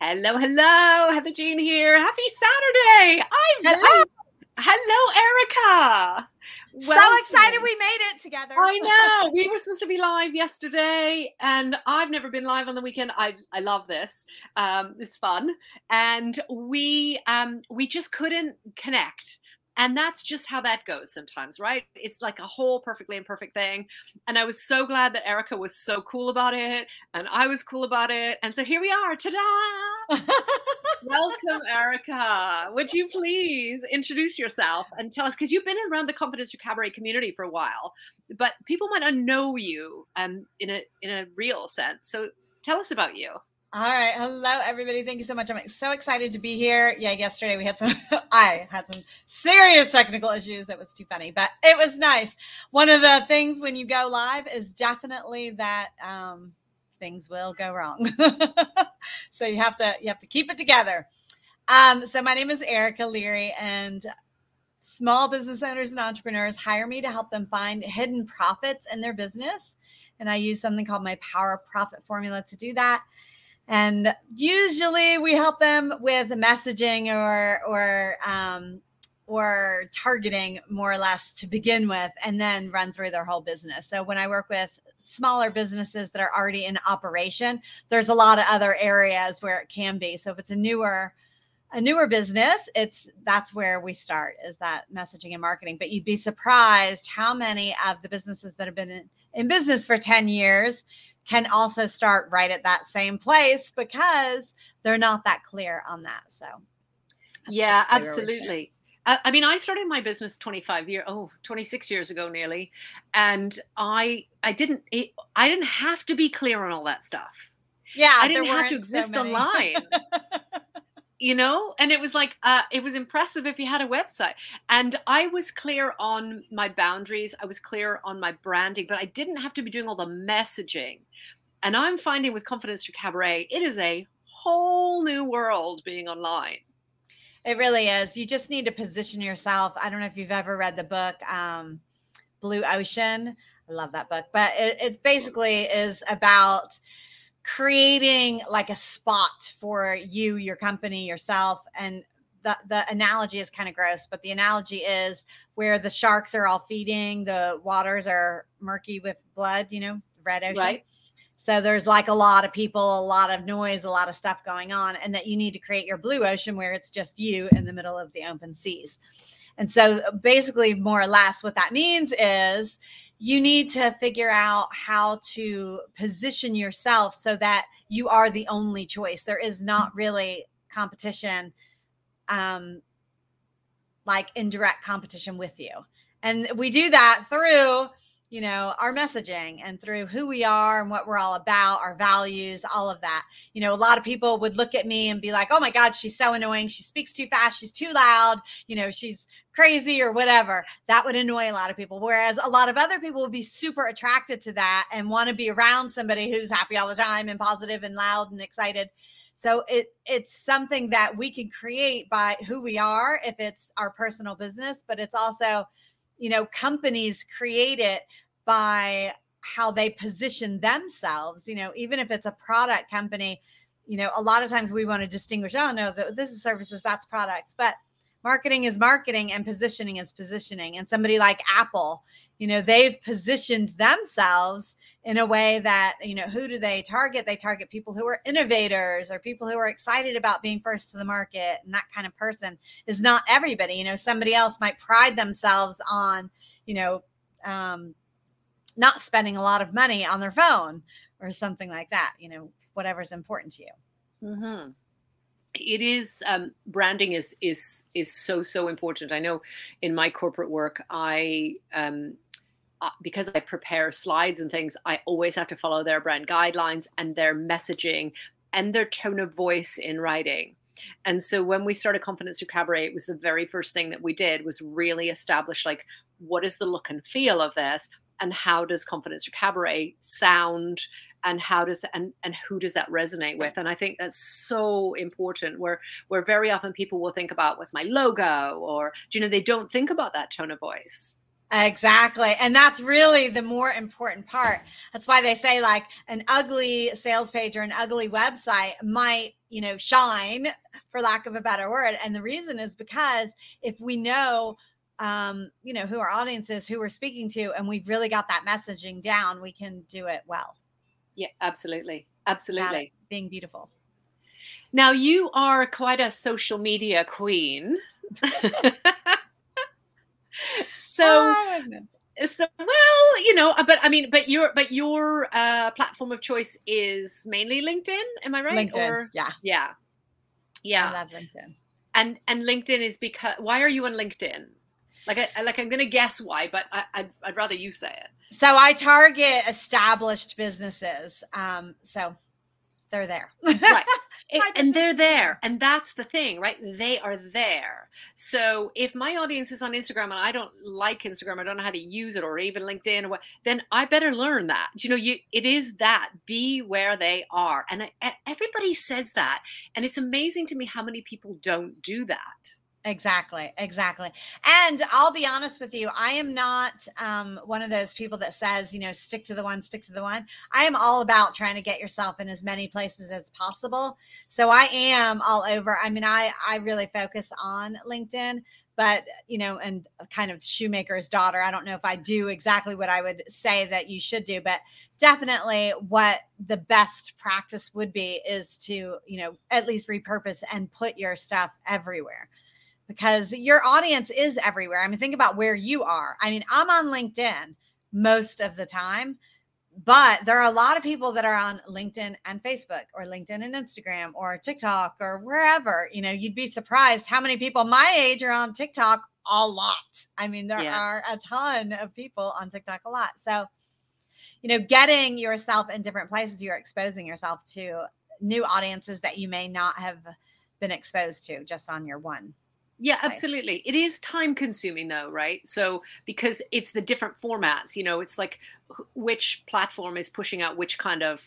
Hello, hello. Heather Jean here. Happy Saturday. I'm hello. hello, Erica. Welcome. So excited we made it together. I know. we were supposed to be live yesterday, and I've never been live on the weekend. I I love this. Um, it's fun, and we um we just couldn't connect and that's just how that goes sometimes, right? It's like a whole perfectly imperfect thing. And I was so glad that Erica was so cool about it and I was cool about it. And so here we are. Ta da! Welcome, Erica. Would you please introduce yourself and tell us? Because you've been around the Confidence to Cabaret community for a while, but people might not know you um, in a in a real sense. So tell us about you. All right. Hello, everybody. Thank you so much. I'm so excited to be here. Yeah, yesterday we had some, I had some serious technical issues. It was too funny, but it was nice. One of the things when you go live is definitely that um, things will go wrong. so you have to, you have to keep it together. Um, so my name is Erica Leary and small business owners and entrepreneurs hire me to help them find hidden profits in their business. And I use something called my power profit formula to do that and usually we help them with messaging or or um, or targeting more or less to begin with and then run through their whole business. So when i work with smaller businesses that are already in operation there's a lot of other areas where it can be. So if it's a newer a newer business it's that's where we start is that messaging and marketing. But you'd be surprised how many of the businesses that have been in, in business for 10 years can also start right at that same place because they're not that clear on that so yeah absolutely I mean, I started my business 25 year, oh, 26 years ago nearly. And I, I didn't, it, I didn't have to be clear on all that stuff. Yeah. I didn't have to exist so online. you know? And it was like uh, it was impressive if you had a website. And i was clear on my boundaries. I was clear on my branding but i didn't have to be doing all the messaging. And i'm finding with confidence through cabaret it is a whole new world being online. It really is. You just need to position yourself. I don't know if you've ever read the book um, blue ocean. I love that book. But it, it basically is about creating like a spot for you, your company, yourself. And the, the analogy is kind of gross, but the analogy is where the sharks are all feeding, the waters are murky with blood, you know, red ocean. Right. So there's like a lot of people, a lot of noise, a lot of stuff going on, and that you need to create your blue ocean where it's just you in the middle of the open seas. And so basically, more or less, what that means is you need to figure out how to position yourself so that you are the only choice. There is not really competition, um, like indirect competition with you. And we do that through you know, our messaging and through who we are and what we're all about, our values, all of that. You know, a lot of people would look at me and be like, oh my God, she's so annoying. She speaks too fast. She's too loud. You know, she's crazy or whatever. That would annoy a lot of people. Whereas a lot of other people would be super attracted to that and want to be around somebody who's happy all the time and positive and loud and excited. So it it's something that we can create by who we are if it's our personal business, but it's also you know, companies create it by how they position themselves. You know, even if it's a product company, you know, a lot of times we want to distinguish, oh, no, this is services, that's products. But marketing is marketing and positioning is positioning. And somebody like Apple, you know, they've positioned themselves in a way that, you know, who do they target? They target people who are innovators or people who are excited about being first to the market. And that kind of person is not everybody. You know, somebody else might pride themselves on, you know, um, not spending a lot of money on their phone or something like that, you know, whatever's important to you. Mm-hmm it is um, branding is is is so so important. I know in my corporate work, I um, uh, because I prepare slides and things, I always have to follow their brand guidelines and their messaging and their tone of voice in writing. And so when we started Confidence Through Cabaret, it was the very first thing that we did was really establish like what is the look and feel of this and how does Confidence Through Cabaret sound and how does and and who does that resonate with and i think that's so important where where very often people will think about what's my logo or do you know they don't think about that tone of voice Exactly. And that's really the more important part. That's why they say like an ugly sales page or an ugly website might you know, shine for lack of a better word. And the reason is because if we know um, you know, who our audience is, who we're speaking to, and we've really got that messaging down, we can do it well. Yeah, absolutely. Absolutely. Being beautiful. Now, you are quite a social media queen. so, oh, so well you know uh, but i mean but your but your uh platform of choice is mainly linkedin am i right linkedin or, yeah yeah yeah i love linkedin and and linkedin is because why are you on linkedin like I, like i'm gonna guess why but I, I'd, I'd rather you say it so i target established businesses um so they're there. right. and they're there. And that's the thing, right? They are there. So if my audience is on Instagram and I don't like Instagram, I don't know how to use it or even LinkedIn or what, then I better learn that. You know, you it is that be where they are. And I, everybody says that. And it's amazing to me how many people don't do that. Exactly, exactly. And I'll be honest with you, I am not um, one of those people that says, you know, stick to the one, stick to the one. I am all about trying to get yourself in as many places as possible. So I am all over. I mean, I I really focus on LinkedIn, but you know, and kind of shoemaker's daughter. I don't know if I do exactly what I would say that you should do, but definitely what the best practice would be is to, you know, at least repurpose and put your stuff everywhere because your audience is everywhere. I mean, think about where you are. I mean, I'm on LinkedIn most of the time, but there are a lot of people that are on LinkedIn and Facebook or LinkedIn and Instagram or TikTok or wherever. You know, you'd be surprised how many people my age are on TikTok a lot. I mean, there yeah. are a ton of people on TikTok a lot. So, you know, getting yourself in different places, you're exposing yourself to new audiences that you may not have been exposed to just on your one yeah, absolutely. It is time consuming though, right? So because it's the different formats, you know, it's like which platform is pushing out which kind of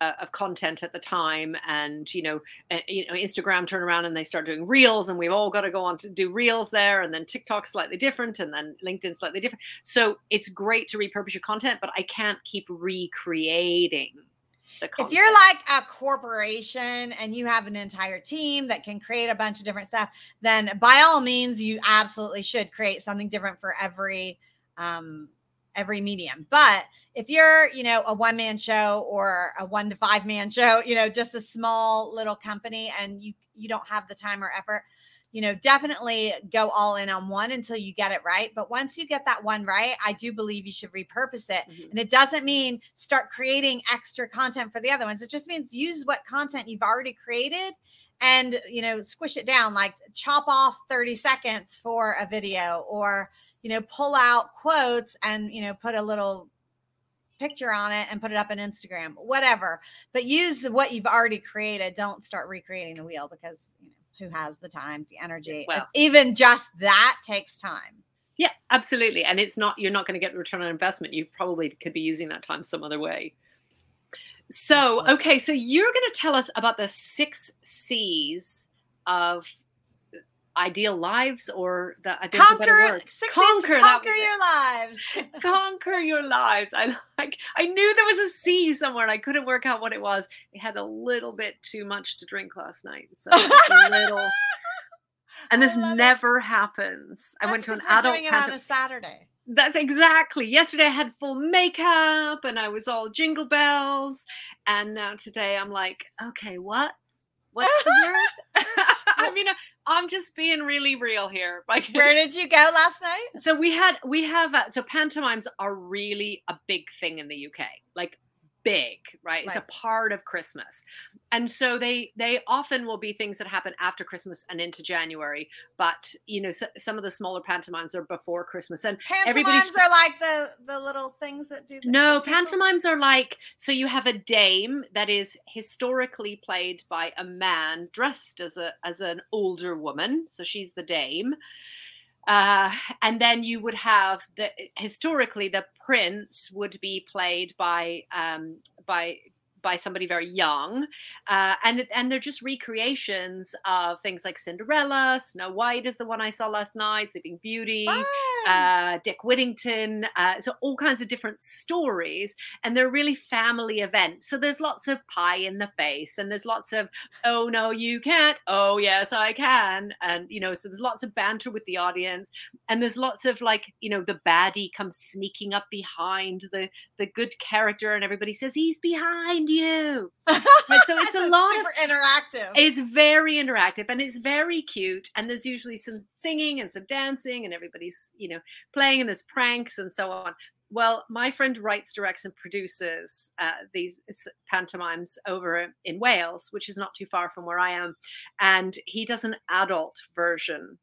uh, of content at the time and you know uh, you know instagram turn around and they start doing reels and we've all got to go on to do reels there and then tiktok slightly different and then linkedin slightly different so it's great to repurpose your content but i can't keep recreating if you're like a corporation and you have an entire team that can create a bunch of different stuff, then by all means, you absolutely should create something different for every um, every medium. But if you're, you know, a one man show or a one to five man show, you know, just a small little company and you you don't have the time or effort, you know, definitely go all in on one until you get it right. But once you get that one right, I do believe you should repurpose it. Mm-hmm. And it doesn't mean start creating extra content for the other ones. It just means use what content you've already created and, you know, squish it down, like chop off 30 seconds for a video or, you know, pull out quotes and, you know, put a little picture on it and put it up on Instagram, whatever. But use what you've already created. Don't start recreating the wheel because, you know, who has the time, the energy. Well, even just that takes time. Yeah, absolutely. And it's not, you're not going to get the return on investment. You probably could be using that time some other way. So, okay, so you're going to tell us about the six C's of ideal lives or the uh, I conquer, conquer, conquer your lives. conquer your lives. I like I knew there was a C somewhere and I couldn't work out what it was. I had a little bit too much to drink last night. So a little and this never it. happens. That's I went to an adult doing it on a Saturday. That's exactly. Yesterday I had full makeup and I was all jingle bells. And now today I'm like, okay, what? What's the word? I mean, I'm just being really real here. Like, where did you go last night? So we had, we have, uh, so pantomimes are really a big thing in the UK. Like big, right? right? It's a part of Christmas. And so they they often will be things that happen after Christmas and into January, but you know so, some of the smaller pantomimes are before Christmas and pantomimes are like the the little things that do No, pantomimes are like so you have a dame that is historically played by a man dressed as a as an older woman, so she's the dame. Uh, and then you would have the historically the prince would be played by um, by by somebody very young, uh, and and they're just recreations of things like Cinderella, Snow White is the one I saw last night, Sleeping Beauty, uh, Dick Whittington. Uh, so all kinds of different stories, and they're really family events. So there's lots of pie in the face, and there's lots of oh no you can't, oh yes I can, and you know so there's lots of banter with the audience, and there's lots of like you know the baddie comes sneaking up behind the the good character, and everybody says he's behind you. and so it's a lot of interactive. It's very interactive and it's very cute. And there's usually some singing and some dancing, and everybody's you know playing, and there's pranks and so on. Well, my friend writes, directs, and produces uh, these pantomimes over in Wales, which is not too far from where I am. And he does an adult version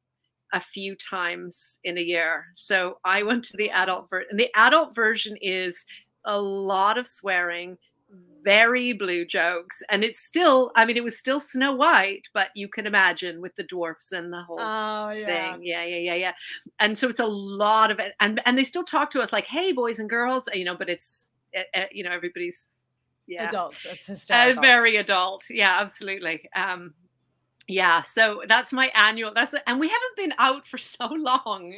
a few times in a year. So I went to the adult version. The adult version is a lot of swearing, very blue jokes, and it's still. I mean, it was still Snow White, but you can imagine with the dwarfs and the whole oh, yeah. thing. Yeah, yeah, yeah, yeah. And so it's a lot of it, and and they still talk to us like, "Hey, boys and girls," you know. But it's uh, you know everybody's yeah adults. It's hysterical. Uh, very adult. Yeah, absolutely. Um, yeah so that's my annual that's and we haven't been out for so long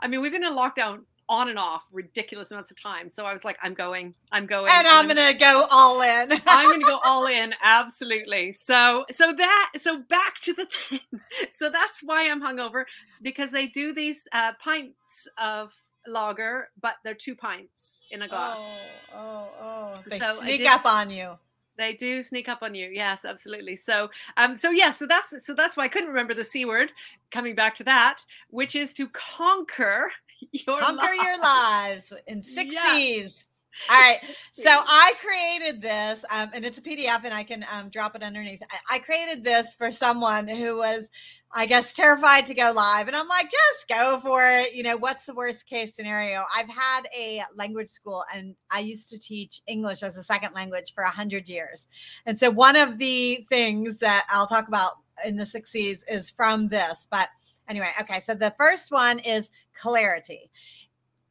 i mean we've been in lockdown on and off ridiculous amounts of time. So i was like i'm going i'm going and i'm, gonna go all in. I'm gonna go all in absolutely. So so that so back to the thing. So that's why i'm hungover because they do these uh pints of lager but they're two pints in a glass. Oh oh oh. They so sneak up on you they do sneak up on you. Yes, absolutely. So, um, so yeah, so that's so that's why I couldn't remember the c word. Coming back to that, which is to conquer your conquer lives. your lives in six yeah. C's. All right. So I created this, um, and it's a PDF, and I can um, drop it underneath. I, I, created this for someone who was, I guess, terrified to go live. And I'm like, just go for it. You know, what's the worst case scenario? I've had a language school, and I used to teach English as a second language for 100 years. And so one of the things that I'll talk about in the six C's is from this. But anyway, okay. So the first one is clarity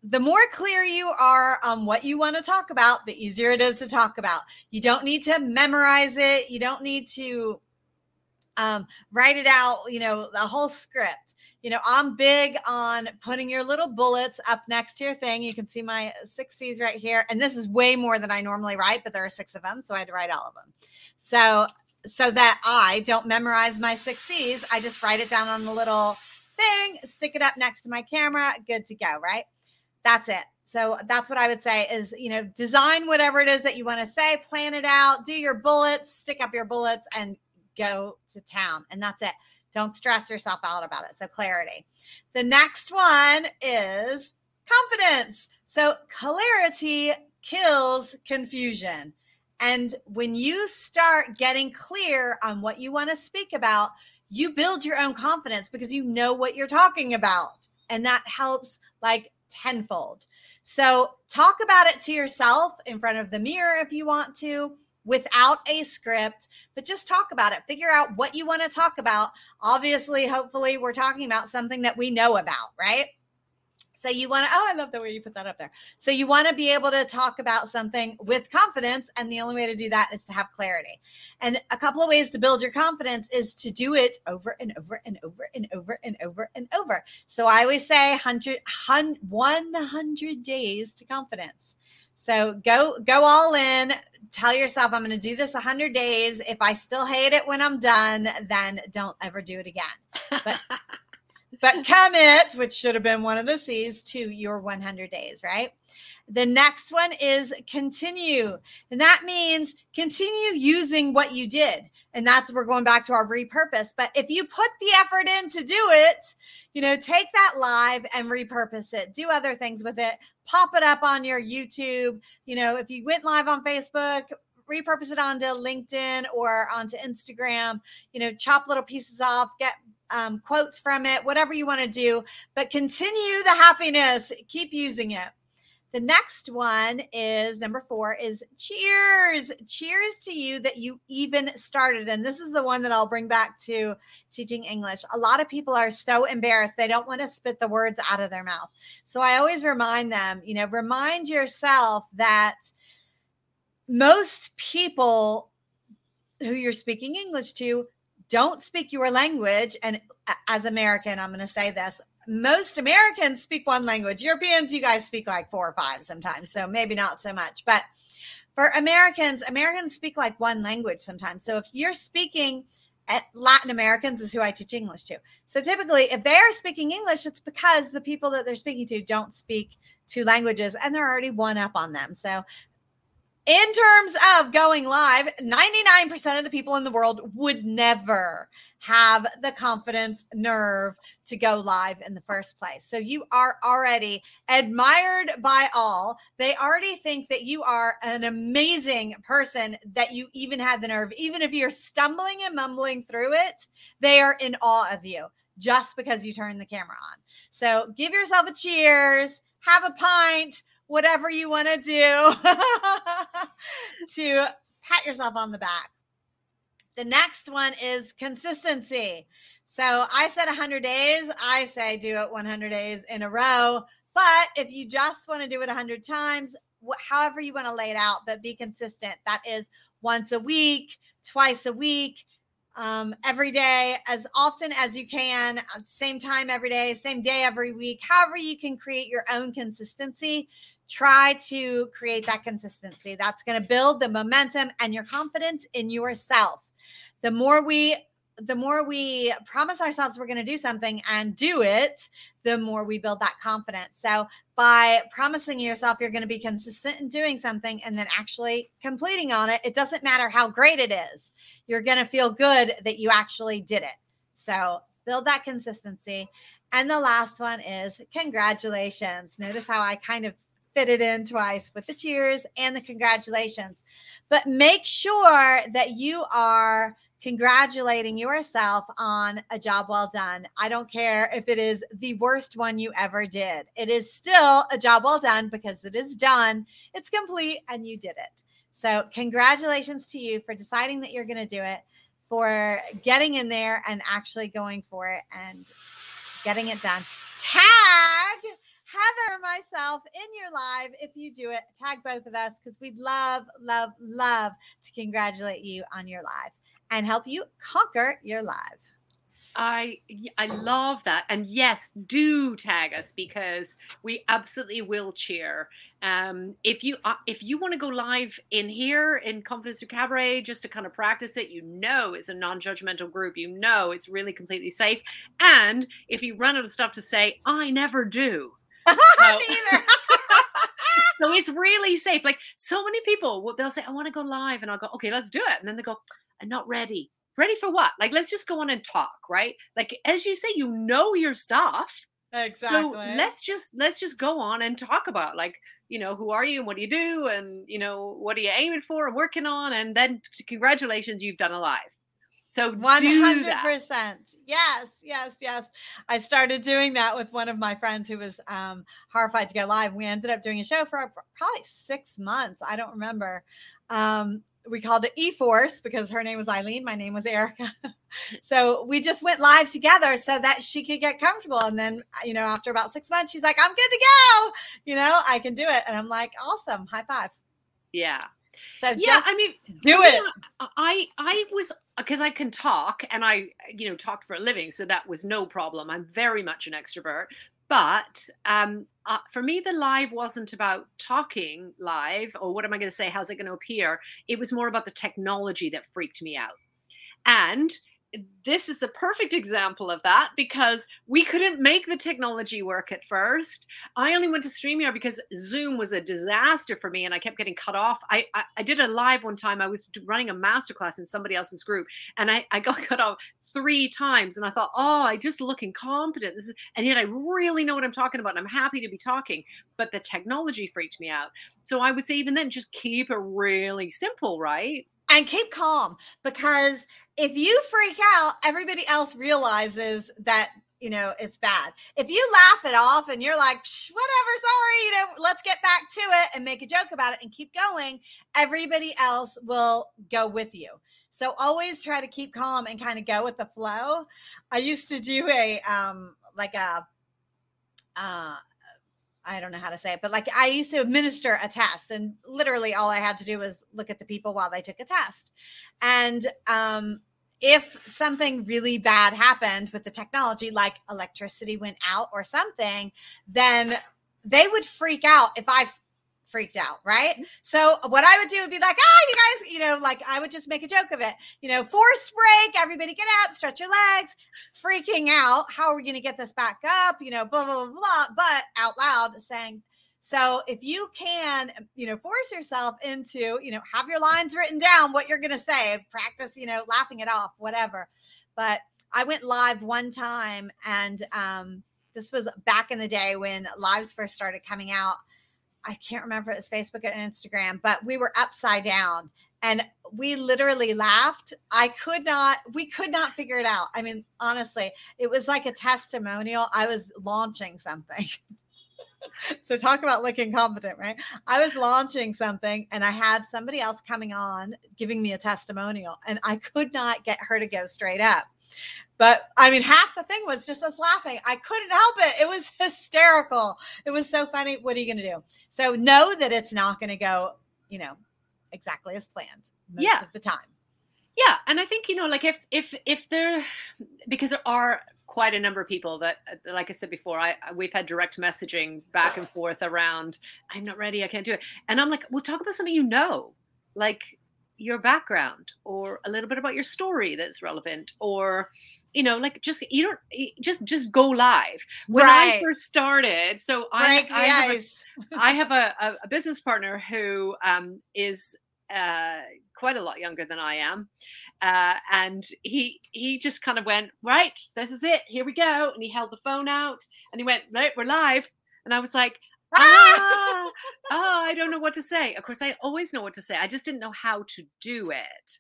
the more clear you are on what you want to talk about, the easier it is to talk about. You don't need to memorize it. You don't need to um, write it out, you know, the whole script. You know, I'm big on putting your little bullets up next to your thing. You can see my six C's right here. And this is way more than I normally write, but there are six of them. So I had to write all of them. So, so that I don't memorize my six C's, I just write it down on the little thing, stick it up next to my camera, good to go, right? That's it. So that's what I would say is, you know, design whatever it is that you want to say, plan it out, do your bullets, stick up your bullets and go to town. And that's it. Don't stress yourself out about it. So clarity. The next one is confidence. So clarity kills confusion. And when you start getting clear on what you want to speak about, you build your own confidence because you know what you're talking about. And that helps like tenfold. So talk about it to yourself in front of the mirror if you want to without a script, but just talk about it. Figure out what you want to talk about. Obviously, hopefully, we're talking about something that we know about, right? So you want to, oh, I love the way you put that up there. So you want to be able to talk about something with confidence. And the only way to do that is to have clarity. And a couple of ways to build your confidence is to do it over and over and over and over and over and over. So I always say 100, 100 days to confidence. So go go all in. Tell yourself I'm going to do this 100 days. If I still hate it when I'm done, then don't ever do it again. But but commit, which should have been one of the C's, to your 100 days, right? The next one is continue. And that means continue using what you did. And that's we're going back to our repurpose. But if you put the effort in to do it, you know, take that live and repurpose it. Do other things with it. Pop it up on your YouTube. You know, if you went live on Facebook, repurpose it onto LinkedIn or onto Instagram, you know, chop little pieces off, get um, quotes from it, whatever you want to do, but continue the happiness, keep using it. The next one is number four is cheers. Cheers to you that you even started. And this is the one that I'll bring back to teaching English. A lot of people are so embarrassed, they don't want to spit the words out of their mouth. So I always remind them, you know, remind yourself that most people who you're speaking English to don't speak your language and as american i'm going to say this most Americans speak one language. Europeans, you guys speak like four or five sometimes, so maybe not so much. But for Americans, Americans speak like one language sometimes. So if you're speaking eh, Latin Americans is who I teach English to. So typically, if they are speaking English, it's because the people that they're speaking to don't speak two languages and they're already one up on them. So in terms of going live, 99% of the people in the world would never have the confidence, nerve to go live in the first place. So you are already admired by all. They already think that you are an amazing person, that you even had the nerve. Even if you're stumbling and mumbling through it, they are in awe of you just because you turned the camera on. So give yourself a cheers, have a pint whatever you want to do to pat yourself on the back. The next one is consistency. So I said 100 days. I say do it 100 days in a row. But if you just want to do it 100 times, however you want to lay it out, but be consistent. That is once a week, twice a week, um, every day, as often as you can, same time every day, same day every week, however you can create your own consistency try to create that consistency. That's going to build the momentum and your confidence in yourself. The more we the more we promise ourselves we're going to do something and do it, the more we build that confidence. So, by promising yourself you're going to be consistent in doing something and then actually completing on it, it doesn't matter how great it is. You're going to feel good that you actually did it. So, build that consistency. And the last one is congratulations. Notice how I kind of fit it in twice with the cheers and the congratulations. But make sure that you are congratulating yourself on a job well done. I don't care if it is the worst one you ever did. It is still a job well done because it is done, it's complete, and you did it. So, congratulations to you for deciding that you're going to do it, for getting in there and actually going for it and getting it done. Tag Heather myself in your live. If you do it, tag both of us because we'd love, love, love to congratulate you on your live and help you conquer your live. I I love that, and yes, do tag us because we absolutely will cheer. Um, if you uh, if you want to go live in here in Confidence to Cabaret just to kind of practice it, you know it's a non-judgmental group. You know it's really completely safe. And if you run out of stuff to say, I never do. So, so it's really safe. Like so many people, they'll say, "I want to go live," and I'll go, "Okay, let's do it," and then they go, "I'm not ready." Ready for what? Like, let's just go on and talk, right? Like, as you say, you know your stuff. Exactly. So let's just let's just go on and talk about like you know who are you and what do you do and you know what are you aiming for and working on and then congratulations you've done a live. So 100%. Yes, yes, yes. I started doing that with one of my friends who was um, horrified to go live. We ended up doing a show for probably six months. I don't remember. Um, we called it E Force because her name was Eileen, my name was Erica. so we just went live together so that she could get comfortable. And then, you know, after about six months, she's like, I'm good to go. You know, I can do it. And I'm like, awesome. High five. Yeah. So yeah, I mean, do it. I I was because I can talk and I, you know, talked for a living, so that was no problem. I'm very much an extrovert. But um, uh, for me, the live wasn't about talking live or what am I going to say? How's it going to appear? It was more about the technology that freaked me out. And this is a perfect example of that because we couldn't make the technology work at first. I only went to StreamYard because Zoom was a disaster for me and I kept getting cut off. I, I, I did a live one time. I was running a masterclass in somebody else's group and I, I got cut off three times. And I thought, oh, I just look incompetent. This is, and yet I really know what I'm talking about. And I'm happy to be talking. But the technology freaked me out. So I would say, even then, just keep it really simple, right? And keep calm because if you freak out, everybody else realizes that you know it's bad. If you laugh it off and you're like, whatever, sorry, you know, let's get back to it and make a joke about it and keep going, everybody else will go with you. So always try to keep calm and kind of go with the flow. I used to do a um like a uh I don't know how to say it, but like I used to administer a test, and literally all I had to do was look at the people while they took a test. And um, if something really bad happened with the technology, like electricity went out or something, then they would freak out if I freaked out, right? So what I would do would be like, ah, you guys, you know, like I would just make a joke of it. You know, forced break, everybody get up, stretch your legs, freaking out. How are we going to get this back up? You know, blah, blah, blah, blah, but out loud saying, so if you can, you know, force yourself into, you know, have your lines written down, what you're going to say, practice, you know, laughing it off, whatever. But I went live one time and um, this was back in the day when lives first started coming out I can't remember it was Facebook or Instagram, but we were upside down and we literally laughed. I could not, we could not figure it out. I mean, honestly, it was like a testimonial. I was launching something. so talk about looking competent, right? I was launching something and I had somebody else coming on giving me a testimonial and I could not get her to go straight up. But I mean, half the thing was just us laughing. I couldn't help it. It was hysterical. It was so funny. What are you going to do? So know that it's not going to go, you know, exactly as planned most yeah. of the time. Yeah, and I think you know, like if if if there, because there are quite a number of people that, like I said before, I we've had direct messaging back and forth around. I'm not ready. I can't do it, and I'm like, well, talk about something you know, like your background or a little bit about your story that's relevant or you know like just you don't just just go live when right. i first started so I, I, have a, I have a, a business partner who um, is uh, quite a lot younger than i am uh, and he he just kind of went right this is it here we go and he held the phone out and he went right we're live and i was like ah, oh, I don't know what to say. Of course, I always know what to say. I just didn't know how to do it.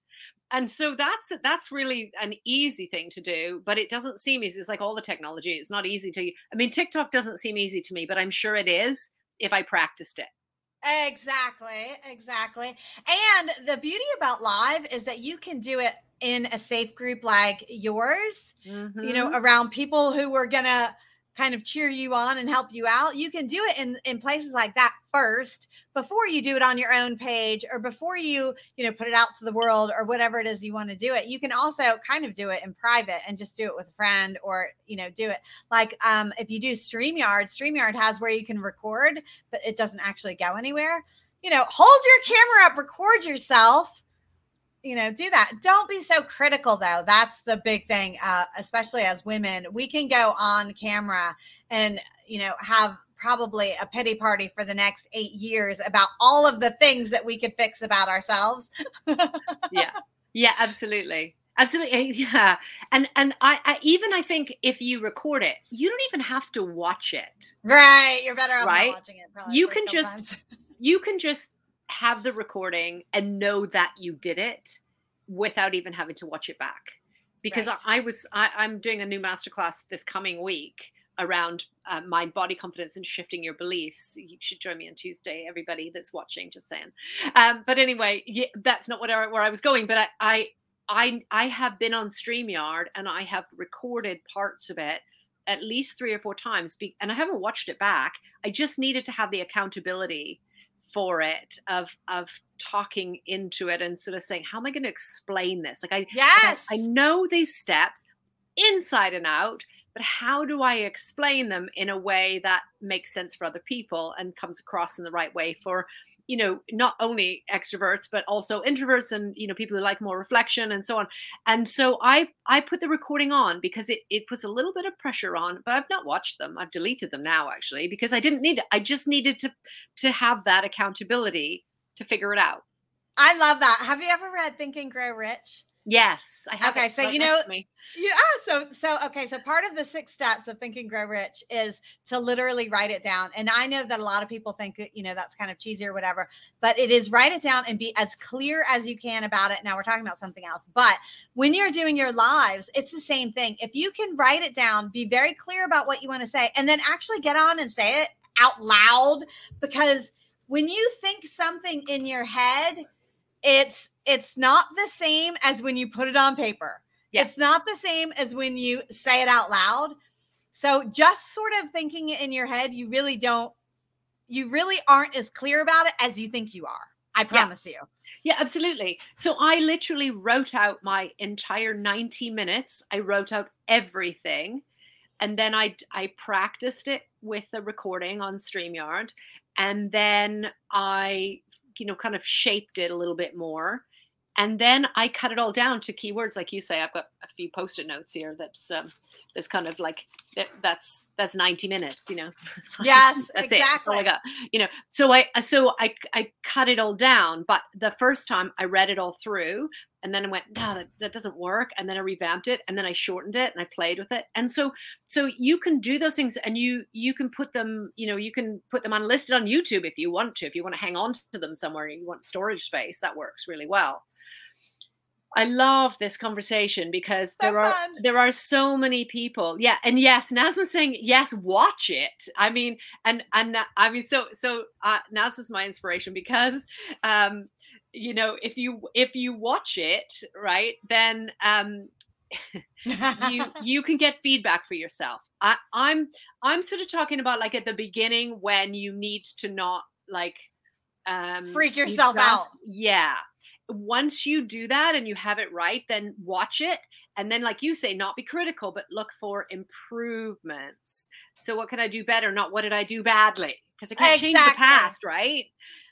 And so that's that's really an easy thing to do, but it doesn't seem easy. It's like all the technology; it's not easy to. You. I mean, TikTok doesn't seem easy to me, but I'm sure it is if I practiced it. Exactly, exactly. And the beauty about live is that you can do it in a safe group like yours. Mm-hmm. You know, mm-hmm. around people who are gonna kind of cheer you on and help you out you can do it in in places like that first before you do it on your own page or before you you know put it out to the world or whatever it is you want to do it. You can also kind of do it in private and just do it with a friend or you know do it. Like um if you do streamyard streamyard has where you can record but it doesn't actually go anywhere. You know hold your camera up record yourself you know do that. Don't be so critical though. That's the big thing uh, especially as women. We can go on camera and you know have probably a pity party for the next eight years about all of the things that we could fix about ourselves. Yeah. Yeah absolutely. Absolutely. Yeah. And and I, I, even i think if you record it you don't even have to watch it. Right. You're better off right? watching it you can just you can just have the recording and know that you did it without even having to watch it back. Because right. I, I, was I, am doing a new masterclass this coming week around uh, mind body confidence and shifting your beliefs. You should join me on tuesday everybody that's watching just saying. Um, but anyway yeah, that's not what I, where i was going but I, I i i have been on streamyard and i have recorded parts of it at least three or four times and i haven't watched it back. I just needed to have the accountability for it of of talking into it and sort of saying how am i going to explain this? Like i yes I, I know these steps inside and out but how do I explain them in a way that makes sense for other people and comes across in the right way for, you know, not only extroverts but also introverts and you know people who like more reflection and so on. And so I I put the recording on because it it puts a little bit of pressure on, but I've not watched them. I've deleted them now actually because I didn't need it. I just needed to to have that accountability to figure it out. I love that. Have you ever read Think and Grow Rich? Yes, I have. Okay, so you know, yeah. So so okay, so part of the six steps of Think and Grow Rich is to literally write it down. And I know that a lot of people think that you know that's kind of cheesy or whatever, but it is write it down and be as clear as you can about it. Now we're talking about something else, but when you're doing your lives, it's the same thing. If you can write it down, be very clear about what you want to say, and then actually get on and say it out loud, because when you think something in your head it's it's not the same as when you put it on paper. Yeah. It's not the same as when you say it out loud. So just sort of thinking it in your head, you really don't you really aren't as clear about it as you think you are. I promise yeah. you. Yeah, absolutely. So I literally wrote out my entire 90 minutes. I wrote out everything. And then I I practiced it with a recording on StreamYard. And then I, you know, kind of shaped it a little bit more. And then I cut it all down to keywords, like you say. I've got a few post-it notes here. That's um, that's kind of like that, that's that's 90 minutes you know yes that's exactly. it that's all i got you know so i so i i cut it all down but the first time i read it all through and then i went no that, that doesn't work and then i revamped it and then i shortened it and i played with it and so so you can do those things and you you can put them you know you can put them unlisted on youtube if you want to if you want to hang on to them somewhere you want storage space that works really well I love this conversation because So there are fun. there are so many people. Yeah, and yes, Nazma's saying yes, watch it. I mean, and and I mean, so so uh, Nazma's my inspiration because, um, you know, if you if you watch it right, then um, you you can get feedback for yourself. I, I'm I'm sort of talking about like at the beginning when you need to not like um Freak you yourself out. Yeah. Once you do that and you have it right, then watch it. And then, like you say, not be critical, but look for improvements. So, what can I do better? Not what did I do badly? Because I can't change the past, right?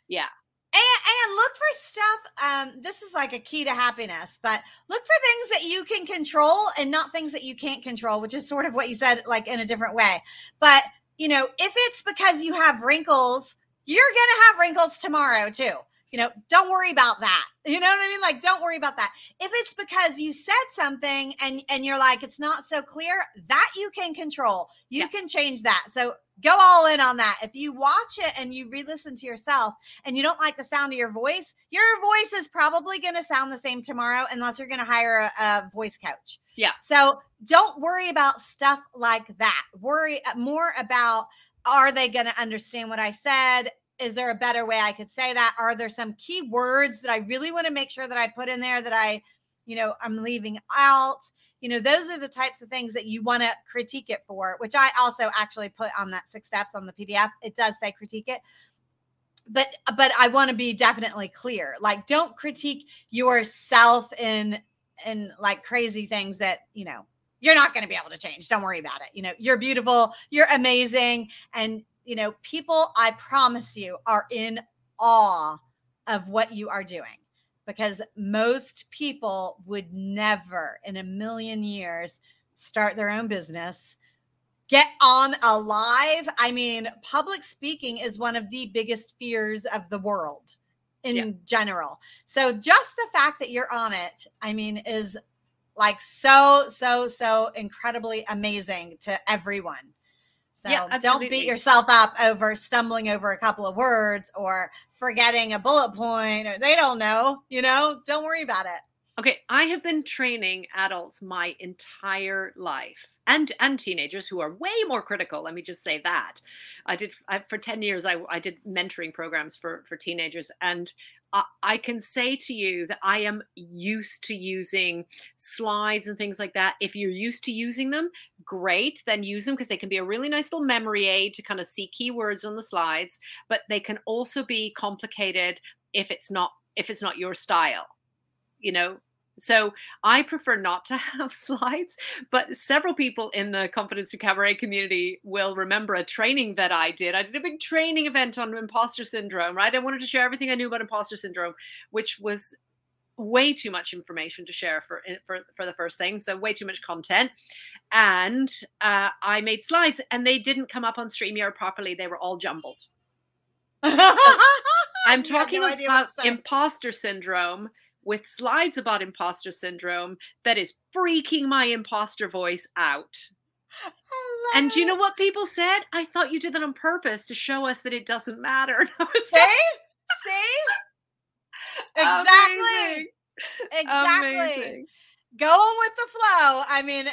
Yeah. And, and look for stuff. Um, this is like a key to happiness, but look for things that you can control and not things that you can't control, which is sort of what you said, like in a different way. But you know, if it's because you have wrinkles, you're gonna have wrinkles tomorrow too. You know, don't worry about that. You know what I mean? Like, don't worry about that. If it's because you said something and and you're like, it's not so clear, that you can control. You Yeah. can change that. So go all in on that. If you watch it and you re-listen to yourself and you don't like the sound of your voice, your voice is probably going to sound the same tomorrow unless you're going to hire a, a voice coach. Yeah. So don't worry about stuff like that. Worry uh, more about are they going to understand what I said? Is there a better way I could say that? Are there some key words that I really want to make sure that I put in there that I, you know, I'm leaving out? You know, those are the types of things that you want to critique it for, which I also actually put on that six steps on the PDF. It does say critique it but but I want to be definitely clear. Like don't critique yourself in in like crazy things that, you know, you're not going to be able to change. Don't worry about it. You know, you're beautiful, you're amazing and you know, people I promise you are in awe of what you are doing because most people would never in a million years start their own business get on a live. I mean, public speaking is one of the biggest fears of the world in Yeah. general. So just the fact that you're on it, I mean, is like so, so, so incredibly amazing to everyone. So Yeah, don't beat yourself up over stumbling over a couple of words or forgetting a bullet point or they don't know, you know, don't worry about it. Okay, I have been training adults my entire life and and teenagers who are way more critical. Let me just say that. I did I, for 10 years I, I did mentoring programs for for teenagers and I, can say to you that I am used to using slides and things like that. If you're used to using them, great, then use them because they can be a really nice little memory aid to kind of see keywords on the slides, but they can also be complicated if it's not if it's not your style you know so i prefer not to have slides but several people in the confidence to cabaret community will remember a training that i did. I did a big training event on imposter syndrome right? I wanted to share everything i knew about imposter syndrome which was way too much information to share for for, for the first thing so way too much content. And uh, i made slides and they didn't come up on streamyard properly. They were all jumbled. I'm talking no about imposter syndrome with slides about imposter syndrome that is freaking my imposter voice out. And do you know what people said? I thought you did that on purpose to show us that it doesn't matter. And I was See? like, See? Exactly. Amazing. Exactly. Amazing. Going with the flow. I mean,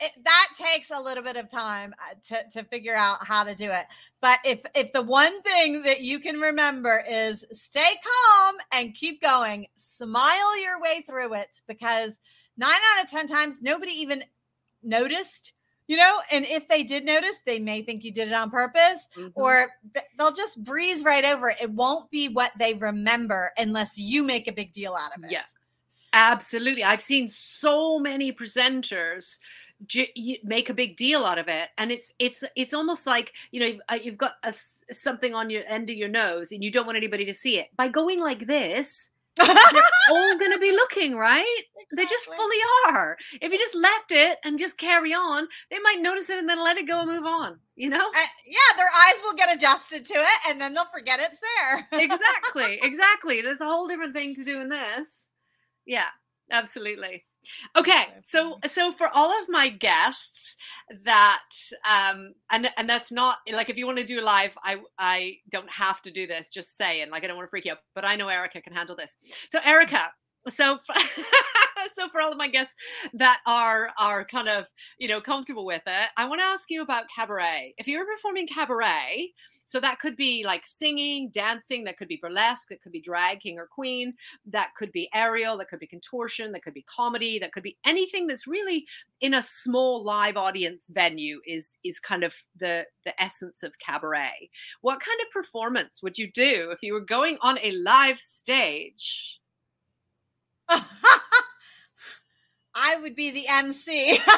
it, that takes a little bit of time uh, to, to figure out how to do it. But if if the one thing that you can remember is stay calm and keep going, smile your way through it because nine out of ten times nobody even noticed you know, and if they did notice, they may think you did it on purpose Mhm. or th- they'll just breeze right over it. It won't be what they remember unless you make a big deal out of it. Yeah. Absolutely. I've seen so many presenters make a big deal out of it and it's it's it's almost like you know you've, uh, got a, something on your end of your nose and you don't want anybody to see it. By going like this they're all going to be looking right? They just fully are. If you just left it and just carry on they might notice it and then let it go and move on you know? Uh, yeah, their eyes will get adjusted to it and then they'll forget it's there. exactly exactly there's a whole different thing to do in this. Yeah absolutely okay so so for all of my guests that um and and that's not like if you want to do live i i don't have to do this just saying like i don't want to freak you out but i know erica can handle this. So erica so so for all of my guests that are are kind of you know comfortable with it i want to ask you about cabaret. If you're performing cabaret so that could be like singing dancing that could be burlesque that could be drag king or queen that could be aerial that could be contortion that could be comedy that could be anything that's really in a small live audience venue is is kind of the the essence of cabaret. What kind of performance would you do if you were going on a live stage I would be the MC.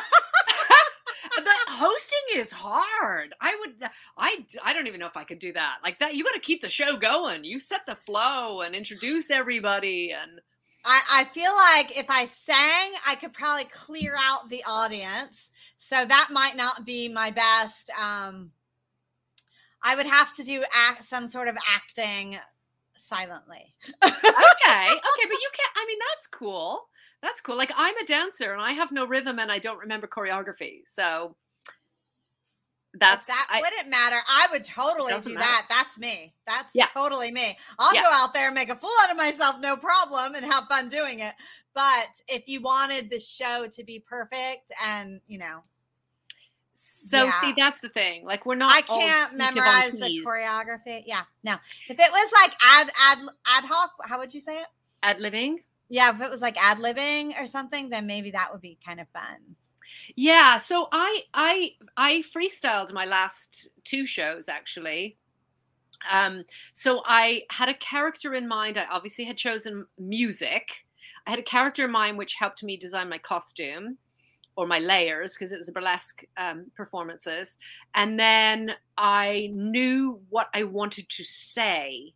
but hosting is hard i would i i don't even know if i could do that like that you got to keep the show going you set the flow and introduce everybody and I, I feel like if I sang, I could probably clear out the audience. So that might not be my best. Um, I would have to do act, some sort of acting silently. okay okay but you can't i mean that's cool that's cool like i'm a dancer and i have no rhythm and i don't remember choreography so But that's that I, wouldn't matter. I would totally do matter. that. That's me. That's Yeah. totally me. I'll Yeah. go out there and make a fool out of myself, no problem, and have fun doing it. But if you wanted the show to be perfect and, you know, so see that's the thing like we're not I can't memorize the choreography. Yeah, no. If it was like ad ad ad hoc, how would you say it? ad libbing Yeah, if it was like ad libbing or something, then maybe that would be kind of fun. Yeah, so I I I freestyled my last two shows actually. Um, so I had a character in mind. I obviously had chosen music. I had a character in mind which helped me design my costume or my layers because it was a burlesque um, performances. And then I knew what I wanted to say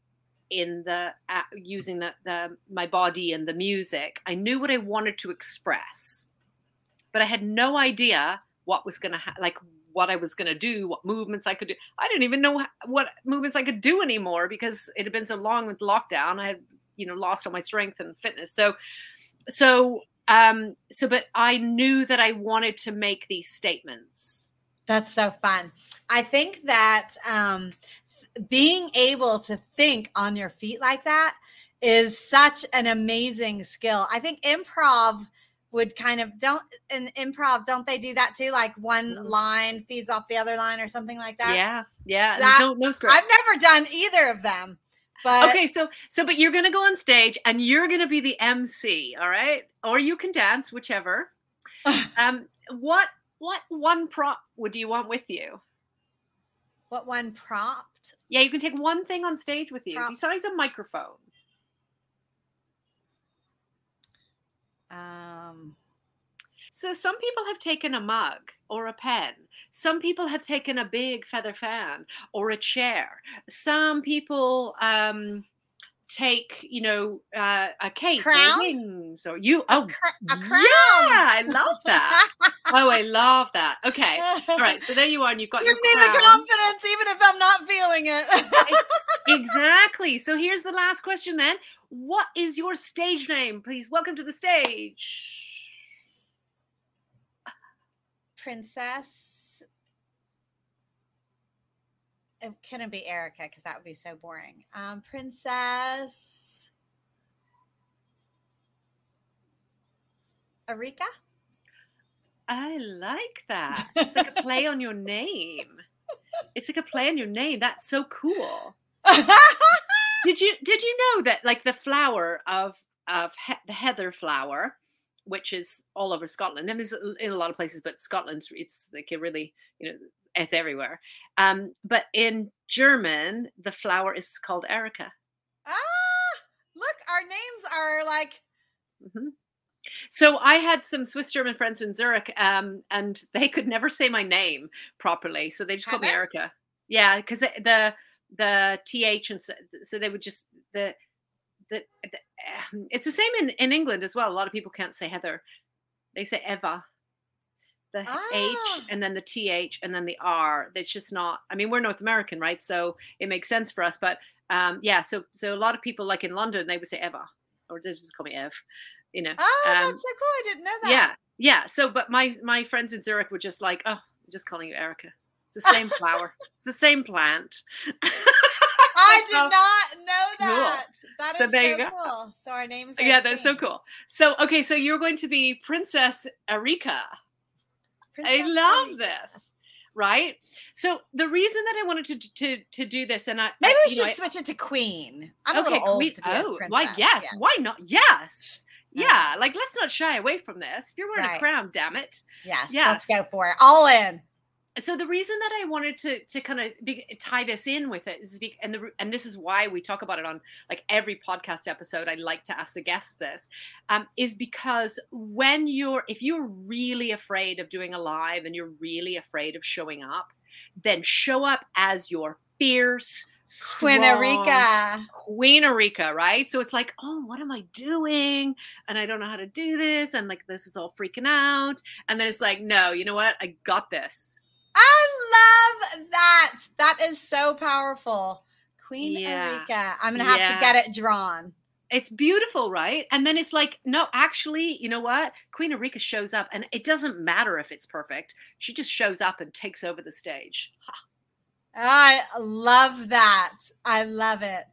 in the uh, using the, the my body and the music. I knew what I wanted to express but I had no idea what was to ha- like what I was to do, what movements I could do. I didn't even know what movements I could do anymore because it had been so long with lockdown. I had, you know, lost all my strength and fitness. So, so, um, so, but I knew that I wanted to make these statements. That's so fun. I think that um, being able to think on your feet like that is such an amazing skill. I think improv would kind of don't in improv don't they do that too like one Mhm. line feeds off the other line or something like that yeah, yeah. That- no no script. i've never done either of them but okay, so so but you're gonna go on stage and you're gonna be the MC, all right? Or you can dance, whichever. um, what what one prop would you want with you? what one prompt Yeah, you can take one thing on stage with you Prop. besides a microphone. um So some people have taken a mug or a pen. Some people have taken a big feather fan or a chair. Some people um, take, you know, uh, a cape Crown? or wings or you. Oh, cr- a yeah, I love that. oh, I love that. Okay, all right. So there you are, and you've got give your me the crown. confidence even if i'm not feeling it exactly. So here's the last question then. What is your stage name? Please welcome to the stage. Princess it couldn't be erica because that would be so boring um princess Arika? I like that. It's like a play on your name. It's like a play on your name. That's so cool. Did you did you know that like the flower of of he- the heather flower which is all over Scotland. And there's in a lot of places, but Scotland's it's like a really you know it's everywhere. Um, but in German, the flower is called Erica. Ah, look, our names are like. Mm-hmm. So I had some Swiss German friends in Zurich, um, and they could never say my name properly, so they just called me Erica. Yeah, because the, the the th and so, so they would just the the um, it's the same in in England as well. A lot of people can't say Heather; they say Eva. The ah. H and then the TH and then the R. It's just not. I mean, we're North American, right? So it makes sense for us. But um, yeah, so so a lot of people, like in London, they would say Eva, or they just call me Ev. You know. Oh, um, that's so cool! I didn't know that. Yeah, yeah. So, but my my friends in Zurich were just like, oh, I'm just calling you Erica. It's the same flower. It's the same plant. I did not know that. Cool. That so is there so you go. cool. So our names. yeah, that's so cool. So okay, so you're going to be Princess Erika. Princess I love Erika. this. Right. So the reason that I wanted to to to do this, and I maybe I, we should know, switch it to Queen. I'm okay, a little Queen, oh, why? Yes. Why not? Yes. Uh-huh. Yeah, like let's not shy away from this. If you're wearing right. a crown, damn it. Yes, yes. Let's go for it. All in so the reason that I wanted to to kind of tie this in with it is be, and the and this is why we talk about it on like every podcast episode. I like to ask the guests this, um, is because when you're if you're really afraid of doing a live and you're really afraid of showing up, then show up as your fierce. Queen Erika. Queen Erika, right? So it's like, oh, what am I doing? And I don't know how to do this. And like, this is all freaking out. And then it's like, no, you know what? I got this I love that. That is so powerful. Queen yeah. Erika. I'm going to have yeah. to get it drawn. It's beautiful, right? And then it's like, no, actually, you know what? Queen Erika shows up, and it doesn't matter if it's perfect. She just shows up and takes over the stage. I love that. I love it.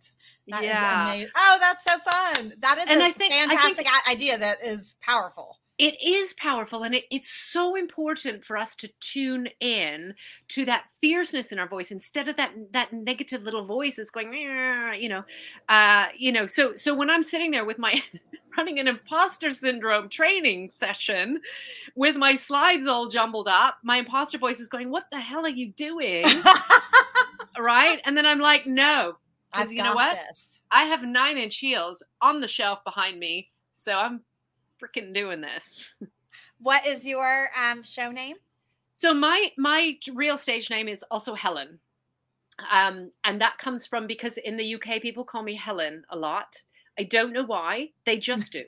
That yeah. Oh, that's so fun. That is and a I think, fantastic I think, idea that is powerful it is powerful and it, it's so important for us to tune in to that fierceness in our voice instead of that that negative little voice that's going you know uh you know so so when i'm sitting there with my running an imposter syndrome training session with my slides all jumbled up my imposter voice is going what the hell are you doing? Right? And then i'm like no because you know what? this. i have nine inch heels on the shelf behind me so i'm freaking doing this. What is your um, show name? So my my real stage name is also Helen, um, and that comes from because in the UK people call me Helen a lot. I don't know why. They just do.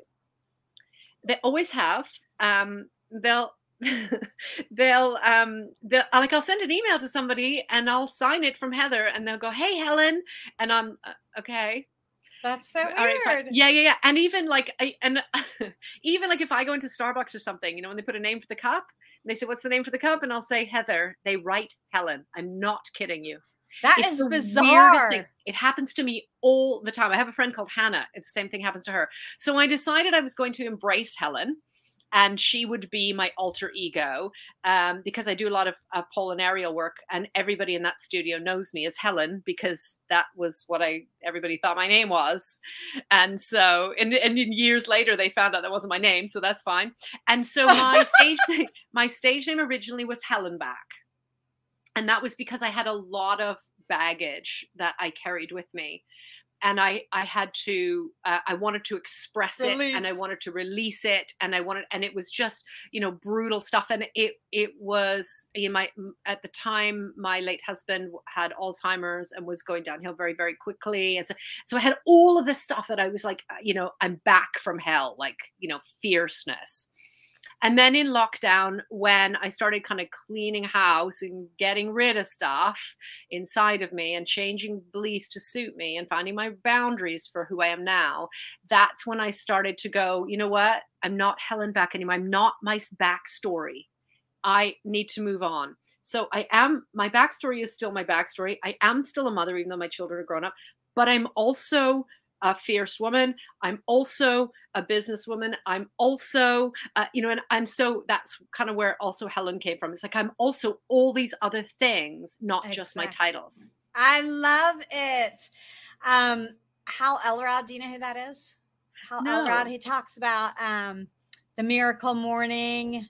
They always have. Um, they'll they'll um they'll, like I'll send an email to somebody and I'll sign it from Heather and they'll go, "Hey Helen," and I'm uh, okay. That's so weird. Right, yeah, yeah, yeah. And even like, I, and even like if I go into Starbucks or something, you know, when they put a name for the cup, and they say, "What's the name for the cup?" and I'll say Heather. They write Helen. I'm not kidding you. That it's is the bizarre. Thing. It happens to me all the time. I have a friend called Hannah. It's the same thing happens to her. So I decided I was going to embrace Helen and she would be my alter ego um, because I do a lot of uh, Apollinario work, and everybody in that studio knows me as Helen because that was what I everybody thought my name was, and so and, and years later they found out that wasn't my name, so that's fine. And so my stage name, my stage name originally was Helen Back, and that was because I had a lot of baggage that I carried with me and I I had to uh, I wanted to express Release. it and I wanted to release it and I wanted and it was just you know brutal stuff and it it was you know my at the time my late husband had Alzheimer's and was going downhill very very quickly and so so I had all of this stuff that I was like uh, you know I'm back from hell like you know fierceness and then in lockdown, when I started kind of cleaning house and getting rid of stuff inside of me and changing beliefs to suit me and finding my boundaries for who I am now, that's when I started to go, you know what? I'm not Helen Back anymore. I'm not my backstory. I need to move on. So I am, my backstory is still my backstory. I am still a mother, even though my children are grown up, but I'm also a fierce woman. I'm also a businesswoman. I'm also, uh, you know, and, and so that's kind of where also Helen came from. It's like I'm also all these other things, not exactly. just my titles. I love it. Um, Hal Elrod, do you know who that is? Hal no. Elrod, he talks about um, The Miracle Morning.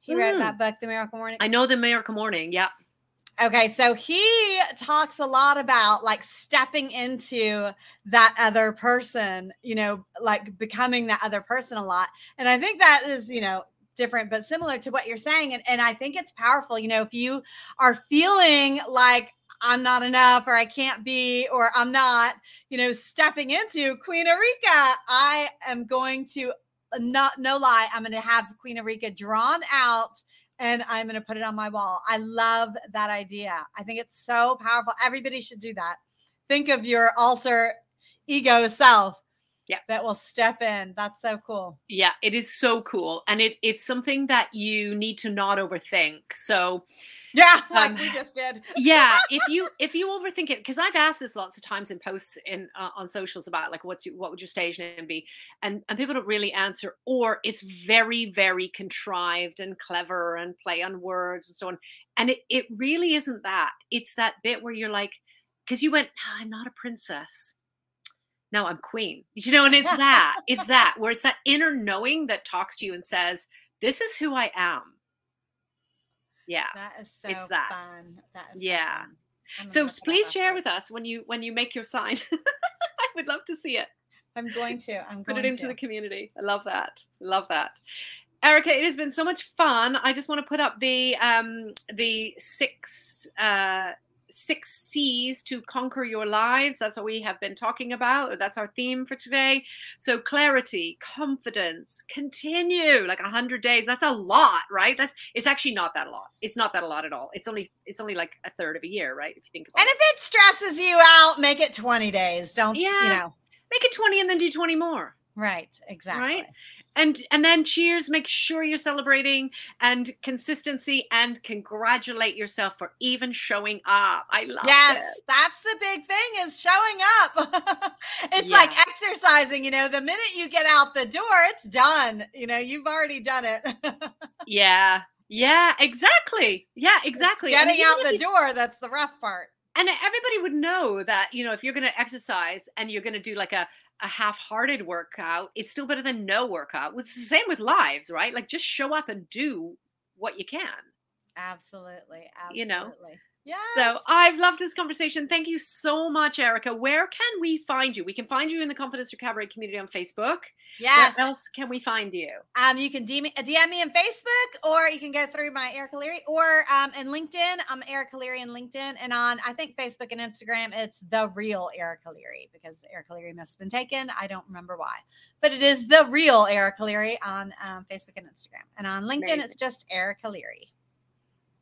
He wrote Mm. that book, The Miracle Morning. I know the Miracle Morning. Yeah. Okay, so he talks a lot about like stepping into that other person, you know, like becoming that other person a lot. And I think that is, you know, different but similar to what you're saying and and I think it's powerful, you know, if you are feeling like I'm not enough or I can't be or I'm not, you know, stepping into Queen Erika, I am going to uh, not no lie, I'm going to have Queen Erika drawn out and I'm going to put it on my wall. I love that idea. I think it's so powerful. Everybody should do that. Think of your alter ego self. Yeah. That will step in. That's so cool. Yeah, it is so cool. And it it's something that you need to not overthink. So Yeah, like Um, we just did. yeah if you if you overthink it because i've asked this lots of times in posts in uh, on socials about like what's your, what would your stage name be and and people don't really answer or it's very very contrived and clever and play on words and so on and it it really isn't that it's that bit where you're like because you went "No, i'm not a princess no i'm queen you know and it's that it's that where it's that inner knowing that talks to you and says this is who i am yeah That is so It's that. fun. That is Yeah. fun. So look it please share with us when you when you make your sign. I would love to see it. I'm going to. I'm Put it into to. the community. I love that. Love that. Erica, it has been so much fun. I just want to put up the um the six uh six C's to conquer your lives. That's what we have been talking about. That's our theme for today. So clarity, confidence, continue. Like a hundred days. That's a lot, right? That's it's actually not that a lot. It's not that a lot at all. It's only it's only like a third of a year, right? If you think about And it. if it stresses you out, make it 20 days. Don't, you know. Make it 20 and then do 20 more. Right. Exactly. And and then cheers make sure you're celebrating and consistency and congratulate yourself for even showing up i love it. Yes, it that's the big thing is showing up. it's like exercising, you know, the minute you get out the door, it's done. You know, you've already done it. yeah yeah exactly yeah It's exactly I mean, getting out the you- door, that's the rough part. And everybody would know that you know if you're going to exercise and you're going to do like a a half-hearted workout it's still better than no workout it's the same with lives right like just show up and do what you can Absolutely. Absolutely. You know, Yeah. So I've loved this conversation. Thank you so much, Erica. Where can we find you? We can find you in the Confidence Cabaret community on Facebook. yes. Where else can we find you? Um, you can DM me, DM me on Facebook, or you can go through my Erica Leary, or um, in LinkedIn. I'm Erica Leary in LinkedIn, and on I think Facebook and Instagram, it's the real Erica Leary because Erica Leary must have been taken. I don't remember why, but it is the real Erica Leary on um, Facebook and Instagram, and on LinkedIn, Amazing. it's just Erica Leary.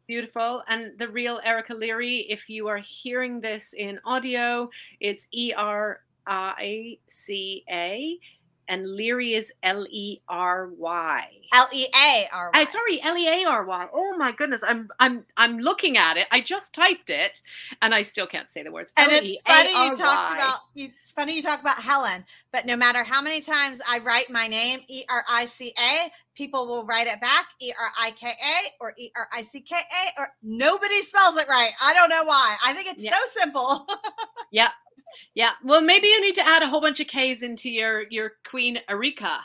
Beautiful. And the real Erica Leary, if you are hearing this in audio, it's E R I C A, and Leary is L E R Y. L E A R. Uh, sorry, L E A R Y. Oh my goodness, I'm I'm I'm looking at it. I just typed it, and I still can't say the words. And it's funny you L A R talked about it's funny you talk about Helen, but no matter how many times I write my name E R I C A, people will write it back E R I K A or E R I C K A or nobody spells it right. I don't know why. I think it's Yeah. so simple. Yeah. Yeah. Well, maybe you need to add a whole bunch of K's into your your Queen Erika.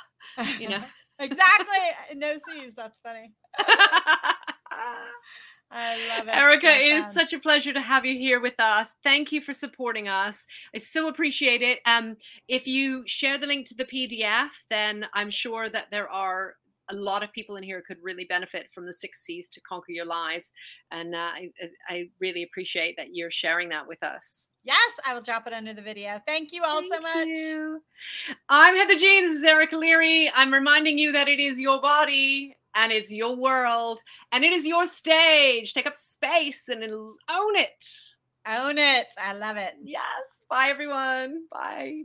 You know. exactly. No C's. That's funny. I love it. Erica, it is such a pleasure to have you here with us. Thank you for supporting us. I so appreciate it. Um, if you share the link to the PDF, then I'm sure that there are a lot of people in here could really benefit from the six C's to conquer your lives. And uh, I, I really appreciate that you're sharing that with us. Yes, I will drop it under the video. Thank you all so Thank much. you. I'm Heather Jean. This is Erica Leary. I'm reminding you that it is your body and it's your world and it is your stage. Take up space and own it. Own it. I love it. Yes. Bye, everyone. Bye.